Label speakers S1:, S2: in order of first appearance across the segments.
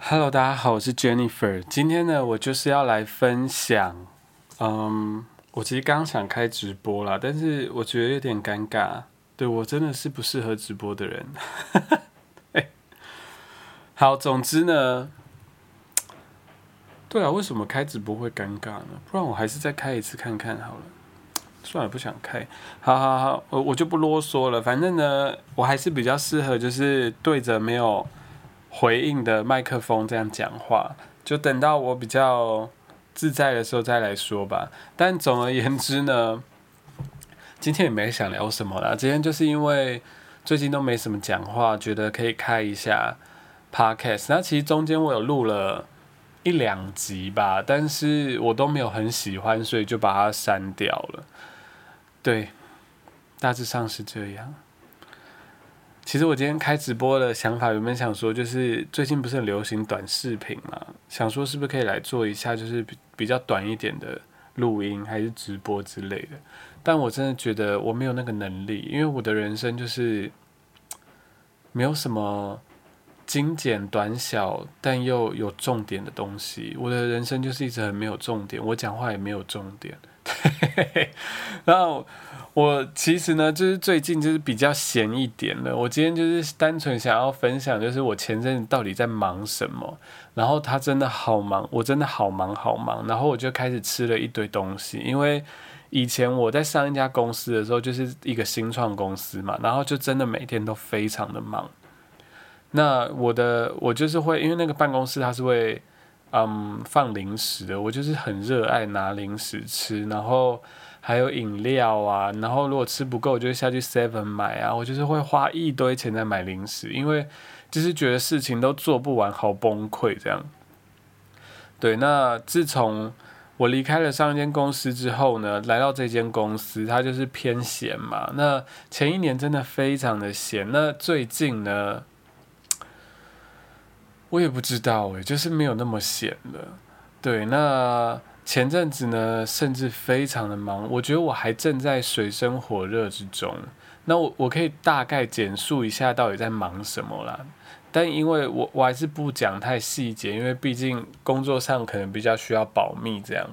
S1: Hello，大家好，我是 Jennifer。今天呢，我就是要来分享，嗯，我其实刚想开直播啦，但是我觉得有点尴尬，对我真的是不适合直播的人。好，总之呢，对啊，为什么开直播会尴尬呢？不然我还是再开一次看看好了。算了，不想开。好好好，我我就不啰嗦了。反正呢，我还是比较适合就是对着没有回应的麦克风这样讲话。就等到我比较自在的时候再来说吧。但总而言之呢，今天也没想聊什么啦。今天就是因为最近都没什么讲话，觉得可以开一下 podcast。那其实中间我有录了一两集吧，但是我都没有很喜欢，所以就把它删掉了。对，大致上是这样。其实我今天开直播的想法，原本想说，就是最近不是很流行短视频嘛，想说是不是可以来做一下，就是比较短一点的录音还是直播之类的。但我真的觉得我没有那个能力，因为我的人生就是 没有什么精简短小但又有重点的东西。我的人生就是一直很没有重点，我讲话也没有重点。然后我其实呢，就是最近就是比较闲一点的。我今天就是单纯想要分享，就是我前阵子到底在忙什么。然后他真的好忙，我真的好忙好忙。然后我就开始吃了一堆东西，因为以前我在上一家公司的时候，就是一个新创公司嘛，然后就真的每天都非常的忙。那我的我就是会，因为那个办公室它是会。嗯，放零食的，我就是很热爱拿零食吃，然后还有饮料啊，然后如果吃不够，我就下去 Seven 买啊，我就是会花一堆钱在买零食，因为就是觉得事情都做不完，好崩溃这样。对，那自从我离开了上一间公司之后呢，来到这间公司，它就是偏闲嘛。那前一年真的非常的闲，那最近呢？我也不知道诶，就是没有那么闲了。对，那前阵子呢，甚至非常的忙。我觉得我还正在水深火热之中。那我我可以大概简述一下到底在忙什么啦。但因为我我还是不讲太细节，因为毕竟工作上可能比较需要保密这样。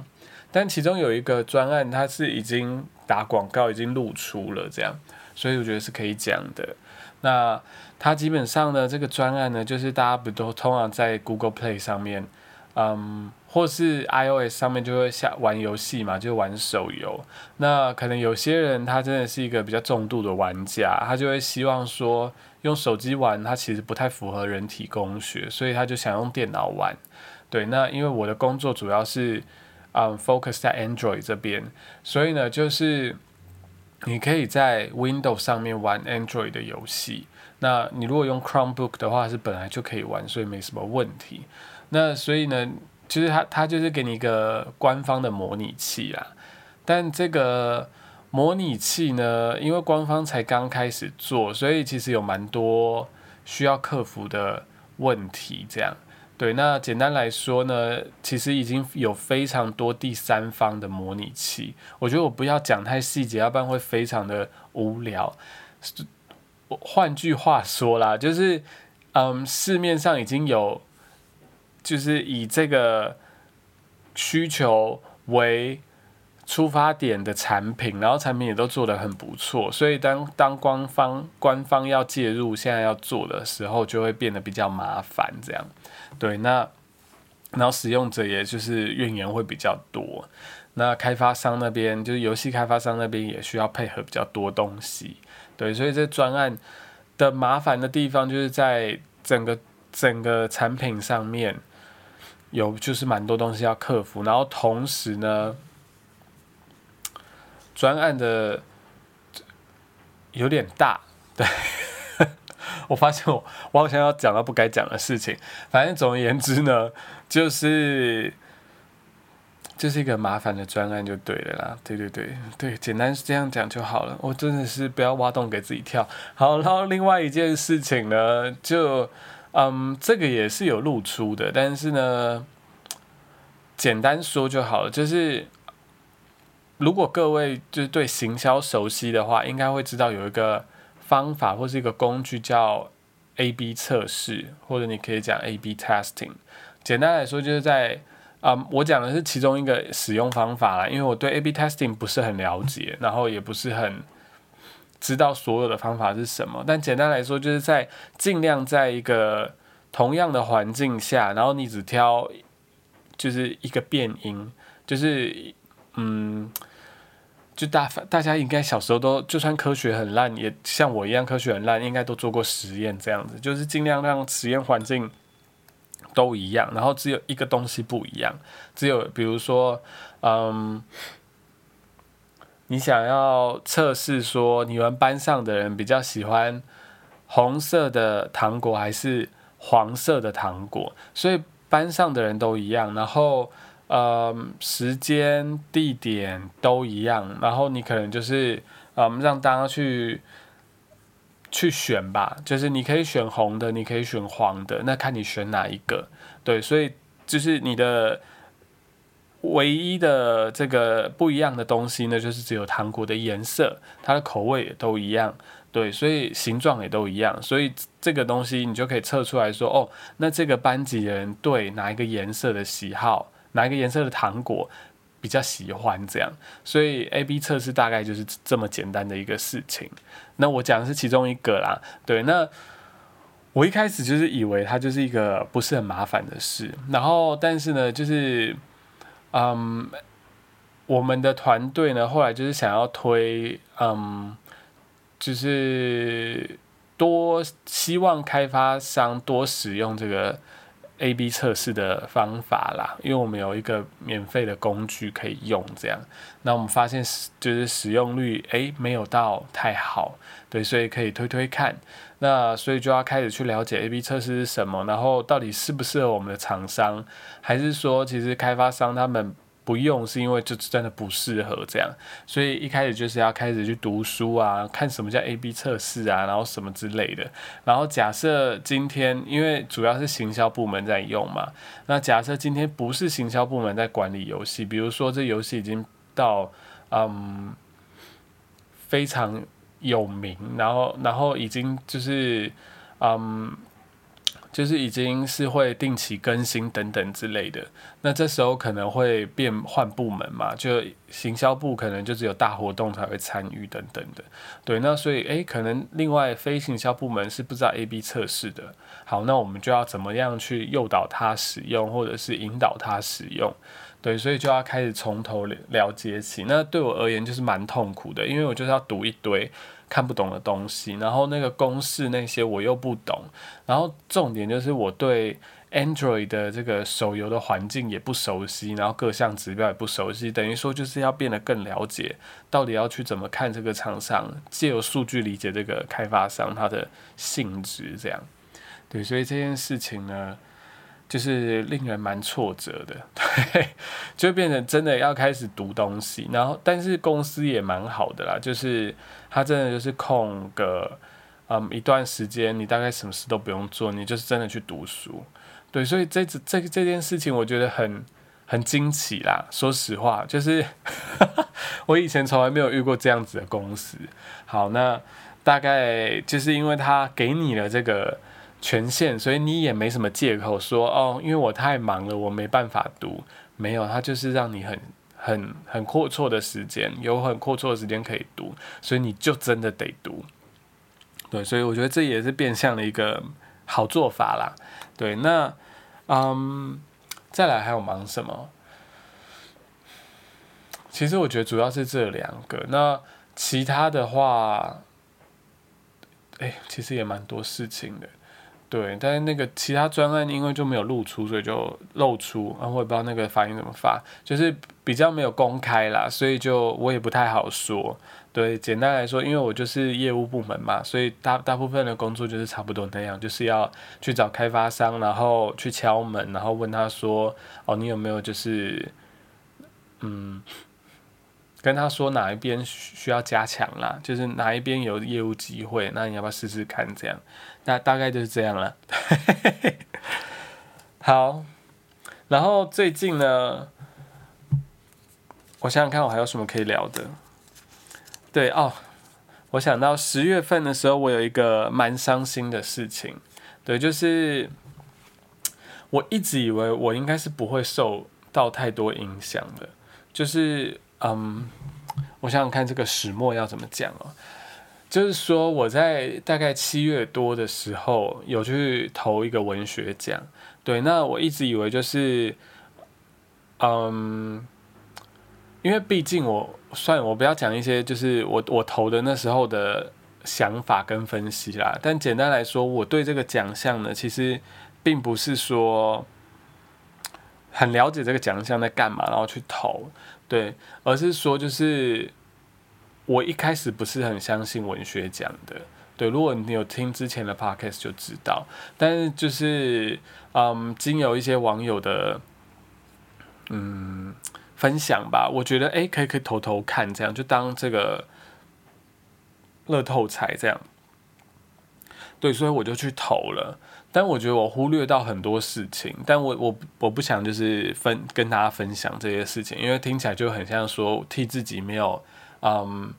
S1: 但其中有一个专案，它是已经打广告，已经露出了这样，所以我觉得是可以讲的。那它基本上呢，这个专案呢，就是大家不都通常在 Google Play 上面，嗯，或是 iOS 上面就会下玩游戏嘛，就玩手游。那可能有些人他真的是一个比较重度的玩家，他就会希望说用手机玩，他其实不太符合人体工学，所以他就想用电脑玩。对，那因为我的工作主要是嗯 focus 在 Android 这边，所以呢，就是你可以在 Windows 上面玩 Android 的游戏。那你如果用 Chromebook 的话，是本来就可以玩，所以没什么问题。那所以呢，就是它它就是给你一个官方的模拟器啦。但这个模拟器呢，因为官方才刚开始做，所以其实有蛮多需要克服的问题。这样对，那简单来说呢，其实已经有非常多第三方的模拟器。我觉得我不要讲太细节，要不然会非常的无聊。换句话说啦，就是，嗯，市面上已经有，就是以这个需求为出发点的产品，然后产品也都做得很不错，所以当当官方官方要介入现在要做的时候，就会变得比较麻烦，这样，对，那然后使用者也就是怨言会比较多，那开发商那边就是游戏开发商那边也需要配合比较多东西。对，所以这专案的麻烦的地方就是在整个整个产品上面有就是蛮多东西要克服，然后同时呢，专案的有点大，对，我发现我我好像要讲到不该讲的事情，反正总而言之呢，就是。就是一个麻烦的专案就对了啦，对对对对，简单是这样讲就好了。我真的是不要挖洞给自己跳。好，然后另外一件事情呢，就嗯，这个也是有露出的，但是呢，简单说就好了。就是如果各位就是对行销熟悉的话，应该会知道有一个方法或是一个工具叫 A/B 测试，或者你可以讲 A/B testing。简单来说，就是在啊，我讲的是其中一个使用方法啦，因为我对 A/B testing 不是很了解，然后也不是很知道所有的方法是什么。但简单来说，就是在尽量在一个同样的环境下，然后你只挑就是一个变音，就是嗯。就大大家应该小时候都，就算科学很烂，也像我一样科学很烂，应该都做过实验这样子，就是尽量让实验环境都一样，然后只有一个东西不一样，只有比如说，嗯，你想要测试说你们班上的人比较喜欢红色的糖果还是黄色的糖果，所以班上的人都一样，然后。呃，时间、地点都一样，然后你可能就是，嗯，让大家去去选吧，就是你可以选红的，你可以选黄的，那看你选哪一个。对，所以就是你的唯一的这个不一样的东西呢，就是只有糖果的颜色，它的口味也都一样，对，所以形状也都一样，所以这个东西你就可以测出来说，哦，那这个班级的人对哪一个颜色的喜好。哪一个颜色的糖果比较喜欢？这样，所以 A B 测试大概就是这么简单的一个事情。那我讲的是其中一个啦。对，那我一开始就是以为它就是一个不是很麻烦的事。然后，但是呢，就是嗯，我们的团队呢，后来就是想要推，嗯，就是多希望开发商多使用这个。A/B 测试的方法啦，因为我们有一个免费的工具可以用，这样，那我们发现就是使用率诶没有到太好，对，所以可以推推看，那所以就要开始去了解 A/B 测试是什么，然后到底适不适合我们的厂商，还是说其实开发商他们。不用是因为就真的不适合这样，所以一开始就是要开始去读书啊，看什么叫 A/B 测试啊，然后什么之类的。然后假设今天因为主要是行销部门在用嘛，那假设今天不是行销部门在管理游戏，比如说这游戏已经到嗯非常有名，然后然后已经就是嗯。就是已经是会定期更新等等之类的，那这时候可能会变换部门嘛，就行销部可能就只有大活动才会参与等等的，对，那所以诶，可能另外非行销部门是不知道 A/B 测试的，好，那我们就要怎么样去诱导他使用，或者是引导他使用，对，所以就要开始从头了解起，那对我而言就是蛮痛苦的，因为我就是要读一堆。看不懂的东西，然后那个公式那些我又不懂，然后重点就是我对 Android 的这个手游的环境也不熟悉，然后各项指标也不熟悉，等于说就是要变得更了解，到底要去怎么看这个厂商，借由数据理解这个开发商它的性质，这样，对，所以这件事情呢。就是令人蛮挫折的，对，就变成真的要开始读东西，然后但是公司也蛮好的啦，就是他真的就是空个嗯一段时间，你大概什么事都不用做，你就是真的去读书，对，所以这这这件事情我觉得很很惊奇啦，说实话，就是 我以前从来没有遇过这样子的公司。好，那大概就是因为他给你了这个。权限，所以你也没什么借口说哦，因为我太忙了，我没办法读。没有，他就是让你很、很、很阔绰的时间，有很阔绰的时间可以读，所以你就真的得读。对，所以我觉得这也是变相的一个好做法啦。对，那嗯，再来还有忙什么？其实我觉得主要是这两个。那其他的话，哎，其实也蛮多事情的。对，但是那个其他专案因为就没有露出，所以就露出，然后我也不知道那个发音怎么发，就是比较没有公开啦，所以就我也不太好说。对，简单来说，因为我就是业务部门嘛，所以大大部分的工作就是差不多那样，就是要去找开发商，然后去敲门，然后问他说，哦，你有没有就是，嗯。跟他说哪一边需要加强啦，就是哪一边有业务机会，那你要不要试试看？这样，那大概就是这样了。好，然后最近呢，我想想看，我还有什么可以聊的？对哦，我想到十月份的时候，我有一个蛮伤心的事情，对，就是我一直以为我应该是不会受到太多影响的，就是嗯，我想想看这个始末要怎么讲哦，就是说我在大概七月多的时候有去投一个文学奖，对，那我一直以为就是嗯。因为毕竟我算我不要讲一些就是我我投的那时候的想法跟分析啦，但简单来说，我对这个奖项呢，其实并不是说很了解这个奖项在干嘛，然后去投，对，而是说就是我一开始不是很相信文学奖的，对，如果你有听之前的 podcast 就知道，但是就是嗯，经有一些网友的嗯。分享吧，我觉得哎，可以可以偷偷看，这样就当这个乐透彩这样。对，所以我就去投了。但我觉得我忽略到很多事情，但我我我不想就是分跟大家分享这些事情，因为听起来就很像说替自己没有嗯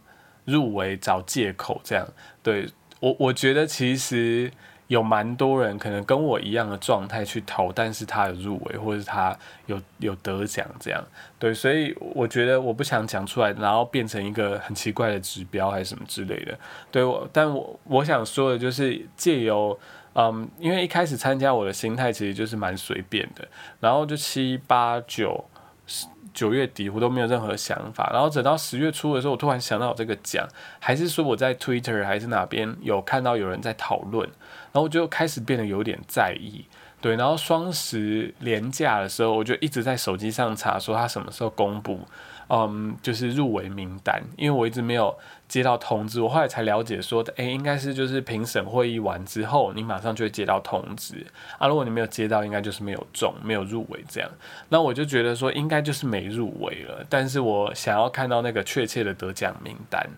S1: 入围找借口这样。对我我觉得其实。有蛮多人可能跟我一样的状态去投，但是他有入围，或者是他有有得奖这样，对，所以我觉得我不想讲出来，然后变成一个很奇怪的指标还是什么之类的，对我，但我我想说的就是借由，嗯，因为一开始参加我的心态其实就是蛮随便的，然后就七八九十。九月底我都没有任何想法，然后等到十月初的时候，我突然想到这个奖，还是说我在 Twitter 还是哪边有看到有人在讨论，然后我就开始变得有点在意。对，然后双十连假的时候，我就一直在手机上查，说他什么时候公布。嗯，就是入围名单，因为我一直没有接到通知，我后来才了解说，诶，应该是就是评审会议完之后，你马上就会接到通知啊。如果你没有接到，应该就是没有中，没有入围这样。那我就觉得说，应该就是没入围了。但是我想要看到那个确切的得奖名单，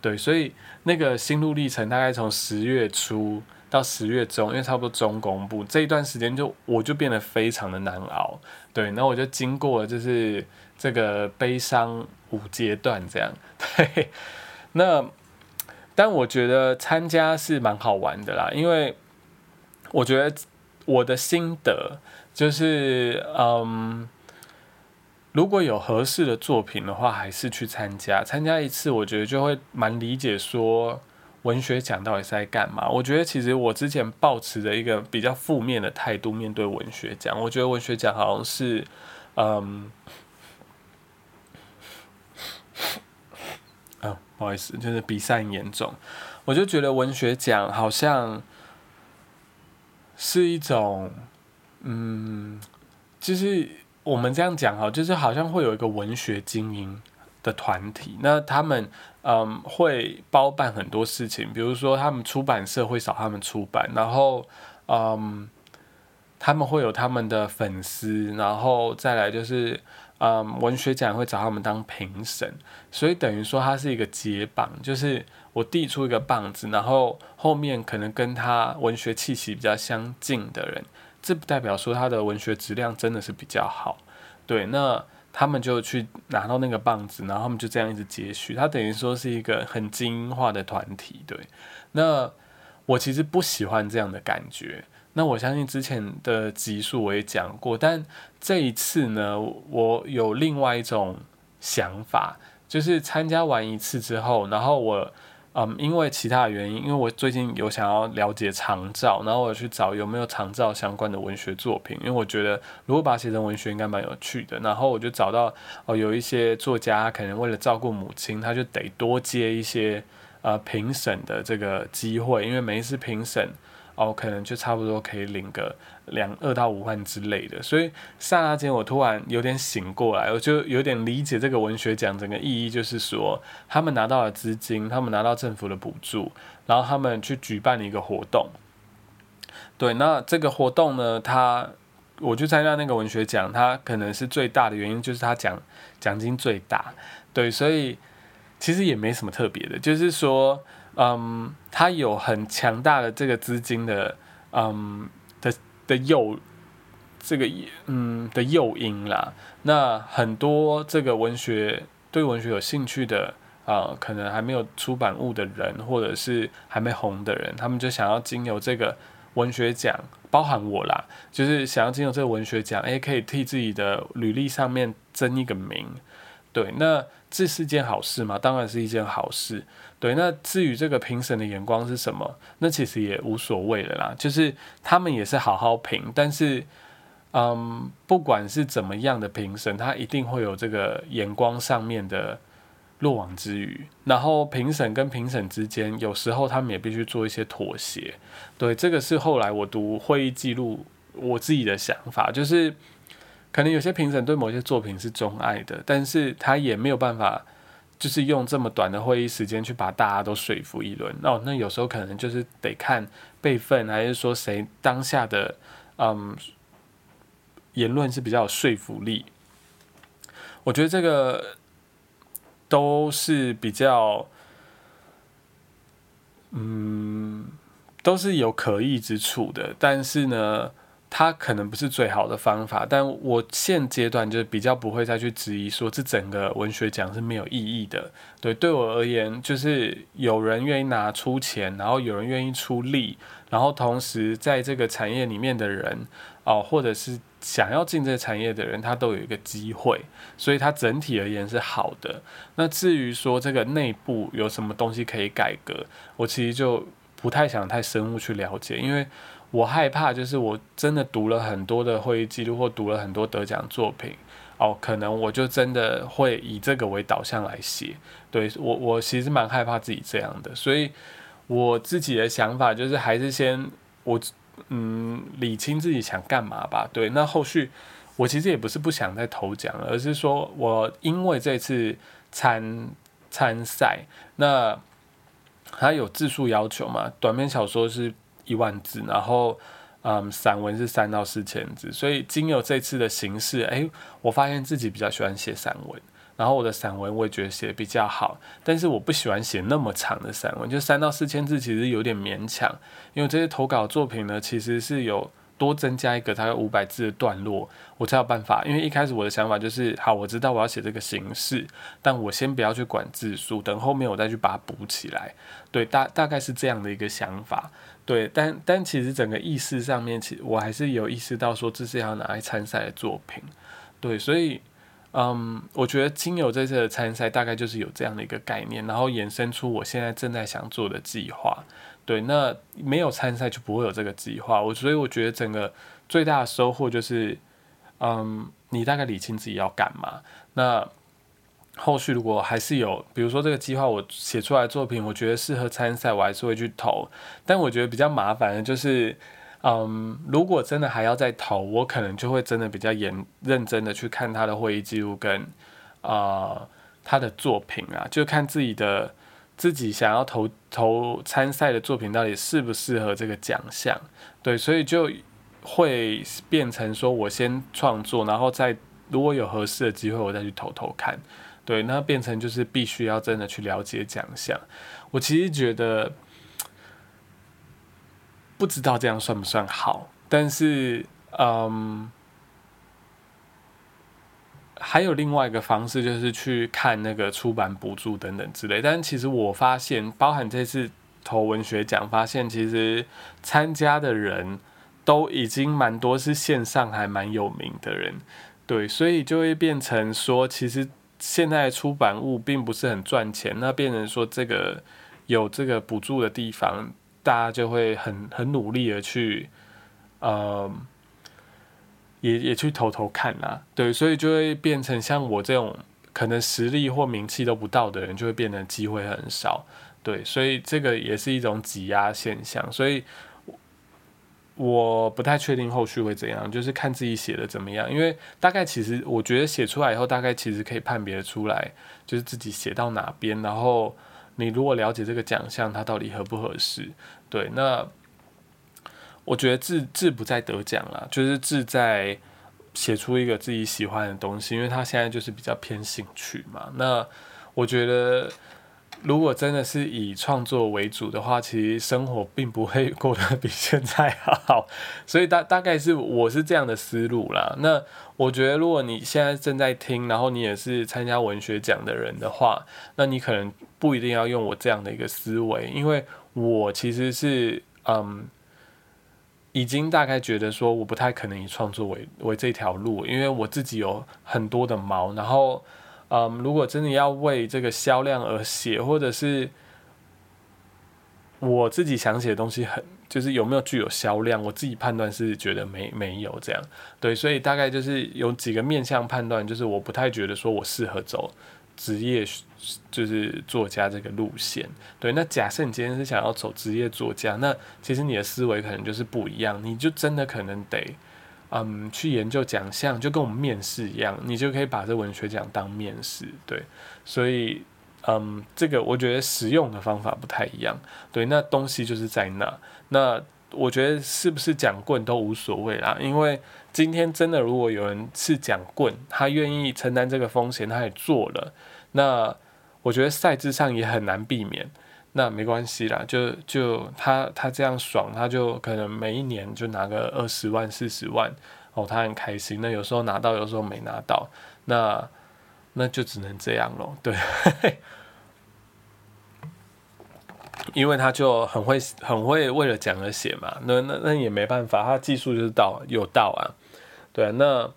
S1: 对，所以那个心路历程大概从十月初到十月中，因为差不多中公布这一段时间，就我就变得非常的难熬。对，那我就经过了就是。这个悲伤五阶段这样，对，那但我觉得参加是蛮好玩的啦，因为我觉得我的心得就是，嗯，如果有合适的作品的话，还是去参加，参加一次，我觉得就会蛮理解说文学奖到底是在干嘛。我觉得其实我之前抱持着一个比较负面的态度面对文学奖，我觉得文学奖好像是，嗯。不好意思，就是比赛很严重，我就觉得文学奖好像是一种，嗯，就是我们这样讲哈，就是好像会有一个文学精英的团体，那他们嗯会包办很多事情，比如说他们出版社会找他们出版，然后嗯他们会有他们的粉丝，然后再来就是。嗯，文学奖会找他们当评审，所以等于说他是一个接棒，就是我递出一个棒子，然后后面可能跟他文学气息比较相近的人，这不代表说他的文学质量真的是比较好，对，那他们就去拿到那个棒子，然后他们就这样一直接续，他等于说是一个很精英化的团体，对，那我其实不喜欢这样的感觉。那我相信之前的集数我也讲过，但这一次呢，我有另外一种想法，就是参加完一次之后，然后我，嗯，因为其他原因，因为我最近有想要了解长照，然后我去找有没有长照相关的文学作品，因为我觉得如果把它写成文学应该蛮有趣的，然后我就找到哦，有一些作家可能为了照顾母亲，他就得多接一些呃评审的这个机会，因为每一次评审。哦，可能就差不多可以领个两二到五万之类的，所以刹那间我突然有点醒过来，我就有点理解这个文学奖整个意义，就是说他们拿到了资金，他们拿到政府的补助，然后他们去举办了一个活动。对，那这个活动呢，他我就参加那个文学奖，它可能是最大的原因就是他奖奖金最大，对，所以其实也没什么特别的，就是说。嗯，他有很强大的这个资金的，嗯的的诱，这个嗯的诱因啦。那很多这个文学对文学有兴趣的啊，可能还没有出版物的人，或者是还没红的人，他们就想要经由这个文学奖，包含我啦，就是想要经由这个文学奖，诶，可以替自己的履历上面争一个名。对，那这是件好事吗？当然是一件好事。对，那至于这个评审的眼光是什么，那其实也无所谓了啦。就是他们也是好好评，但是，嗯，不管是怎么样的评审，他一定会有这个眼光上面的落网之鱼。然后评审跟评审之间，有时候他们也必须做一些妥协。对，这个是后来我读会议记录我自己的想法，就是。可能有些评审对某些作品是钟爱的，但是他也没有办法，就是用这么短的会议时间去把大家都说服一轮。哦，那有时候可能就是得看辈分，还是说谁当下的嗯言论是比较有说服力。我觉得这个都是比较，嗯，都是有可议之处的，但是呢。它可能不是最好的方法，但我现阶段就比较不会再去质疑说这整个文学奖是没有意义的。对，对我而言，就是有人愿意拿出钱，然后有人愿意出力，然后同时在这个产业里面的人，哦，或者是想要进这个产业的人，他都有一个机会，所以它整体而言是好的。那至于说这个内部有什么东西可以改革，我其实就不太想太深入去了解，因为。我害怕，就是我真的读了很多的会议记录，或读了很多得奖作品，哦，可能我就真的会以这个为导向来写。对我，我其实蛮害怕自己这样的，所以我自己的想法就是还是先我嗯理清自己想干嘛吧。对，那后续我其实也不是不想再投奖，而是说我因为这次参参赛，那它有字数要求嘛，短篇小说是。一万字，然后，嗯，散文是三到四千字，所以经由这次的形式，诶，我发现自己比较喜欢写散文，然后我的散文我也觉得写比较好，但是我不喜欢写那么长的散文，就三到四千字其实有点勉强，因为这些投稿作品呢，其实是有。多增加一个大概五百字的段落，我才有办法。因为一开始我的想法就是，好，我知道我要写这个形式，但我先不要去管字数，等后面我再去把它补起来。对，大大概是这样的一个想法。对，但但其实整个意识上面，其实我还是有意识到说，这是要拿来参赛的作品。对，所以，嗯，我觉得经由这次的参赛，大概就是有这样的一个概念，然后衍生出我现在正在想做的计划。对，那没有参赛就不会有这个计划。我所以我觉得整个最大的收获就是，嗯，你大概理清自己要干嘛。那后续如果还是有，比如说这个计划我写出来作品，我觉得适合参赛，我还是会去投。但我觉得比较麻烦的就是，嗯，如果真的还要再投，我可能就会真的比较严认真的去看他的会议记录跟啊他的作品啊，就看自己的。自己想要投投参赛的作品到底适不适合这个奖项？对，所以就会变成说我先创作，然后再如果有合适的机会，我再去投投看。对，那变成就是必须要真的去了解奖项。我其实觉得不知道这样算不算好，但是嗯。还有另外一个方式，就是去看那个出版补助等等之类。但其实我发现，包含这次投文学奖，发现其实参加的人都已经蛮多是线上还蛮有名的人，对，所以就会变成说，其实现在出版物并不是很赚钱，那变成说这个有这个补助的地方，大家就会很很努力的去，呃。也也去偷偷看啊，对，所以就会变成像我这种可能实力或名气都不到的人，就会变得机会很少，对，所以这个也是一种挤压现象，所以我不太确定后续会怎样，就是看自己写的怎么样，因为大概其实我觉得写出来以后，大概其实可以判别出来，就是自己写到哪边，然后你如果了解这个奖项它到底合不合适，对，那。我觉得志志不在得奖了，就是志在写出一个自己喜欢的东西，因为他现在就是比较偏兴趣嘛。那我觉得如果真的是以创作为主的话，其实生活并不会过得比现在好。所以大大概是我是这样的思路啦。那我觉得，如果你现在正在听，然后你也是参加文学奖的人的话，那你可能不一定要用我这样的一个思维，因为我其实是嗯。已经大概觉得说，我不太可能以创作为为这条路，因为我自己有很多的毛。然后，嗯，如果真的要为这个销量而写，或者是我自己想写的东西，很就是有没有具有销量，我自己判断是觉得没没有这样。对，所以大概就是有几个面向判断，就是我不太觉得说我适合走。职业就是作家这个路线，对。那假设你今天是想要走职业作家，那其实你的思维可能就是不一样，你就真的可能得，嗯，去研究奖项，就跟我们面试一样，你就可以把这文学奖当面试，对。所以，嗯，这个我觉得实用的方法不太一样，对。那东西就是在那，那我觉得是不是讲棍都无所谓啦，因为。今天真的，如果有人是讲棍，他愿意承担这个风险，他也做了，那我觉得赛制上也很难避免。那没关系啦，就就他他这样爽，他就可能每一年就拿个二十万、四十万，哦，他很开心。那有时候拿到，有时候没拿到，那那就只能这样咯。对，因为他就很会很会为了讲而写嘛，那那那也没办法，他技术就是到有到啊。对，那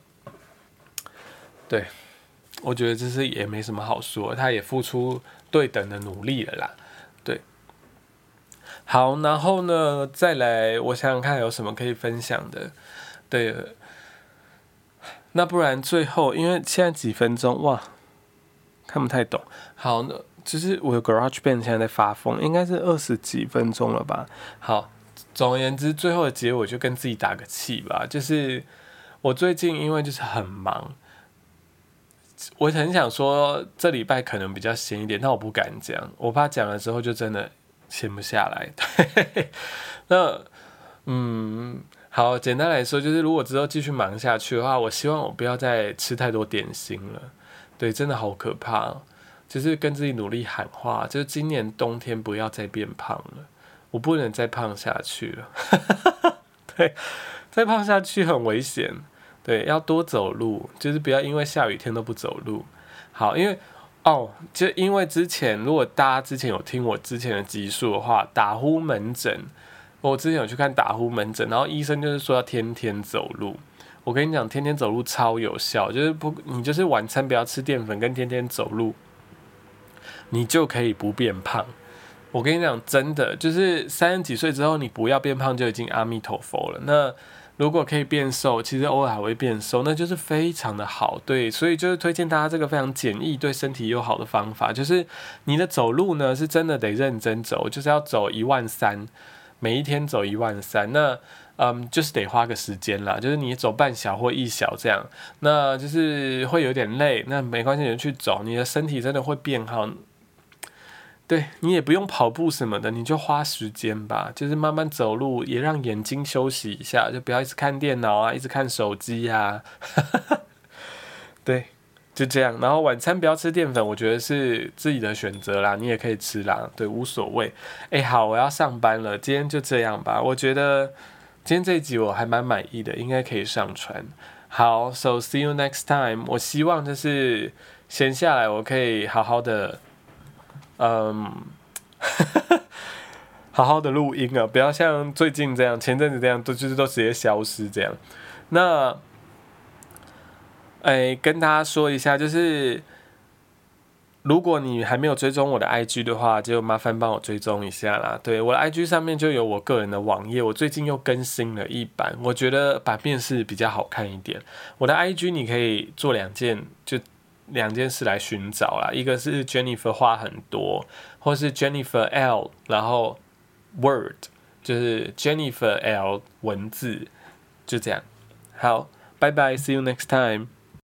S1: 对，我觉得这是也没什么好说，他也付出对等的努力了啦。好，然后呢，再来，我想想看有什么可以分享的。对，那不然最后，因为现在几分钟哇，看不太懂。好，那就是我的 Garage Band 现在在发疯，应该是二十几分钟了吧。好，总而言之，最后的结尾就跟自己打个气吧，就是。我最近因为就是很忙，我很想说这礼拜可能比较闲一点，但我不敢讲，我怕讲了之后就真的闲不下来。那嗯，好，简单来说就是，如果之后继续忙下去的话，我希望我不要再吃太多点心了。对，真的好可怕，就是跟自己努力喊话，就是今年冬天不要再变胖了，我不能再胖下去了。对。再胖下去很危险，对，要多走路，就是不要因为下雨天都不走路。好，因为哦，就因为之前如果大家之前有听我之前的集数的话，打呼门诊，我之前有去看打呼门诊，然后医生就是说要天天走路。我跟你讲，天天走路超有效，就是不，你就是晚餐不要吃淀粉，跟天天走路，你就可以不变胖。我跟你讲，真的，就是三十几岁之后，你不要变胖就已经阿弥陀佛了。那如果可以变瘦，其实偶尔还会变瘦，那就是非常的好。对，所以就是推荐大家这个非常简易、对身体又好的方法，就是你的走路呢是真的得认真走，就是要走一万三，每一天走一万三。那嗯，就是得花个时间啦，就是你走半小或一小这样，那就是会有点累，那没关系，你就去走，你的身体真的会变好。对你也不用跑步什么的，你就花时间吧，就是慢慢走路，也让眼睛休息一下，就不要一直看电脑啊，一直看手机呀。对，就这样。然后晚餐不要吃淀粉，我觉得是自己的选择啦，你也可以吃啦，对，无所谓。哎，好，我要上班了，今天就这样吧。我觉得今天这一集我还蛮满意的，应该可以上传。好，So see you next time。我希望就是闲下来，我可以好好的。嗯，好好的录音啊，不要像最近这样，前阵子这样，都就是都直接消失这样。那，哎，跟大家说一下，就是如果你还没有追踪我的 IG 的话，就麻烦帮我追踪一下啦。对，我的 IG 上面就有我个人的网页，我最近又更新了一版，我觉得版面是比较好看一点。我的 IG 你可以做两件，就。两件事来寻找啦，一个是 Jennifer 话很多，或是 Jennifer L，然后 Word 就是 Jennifer L 文字，就这样。好，拜拜，See you next time。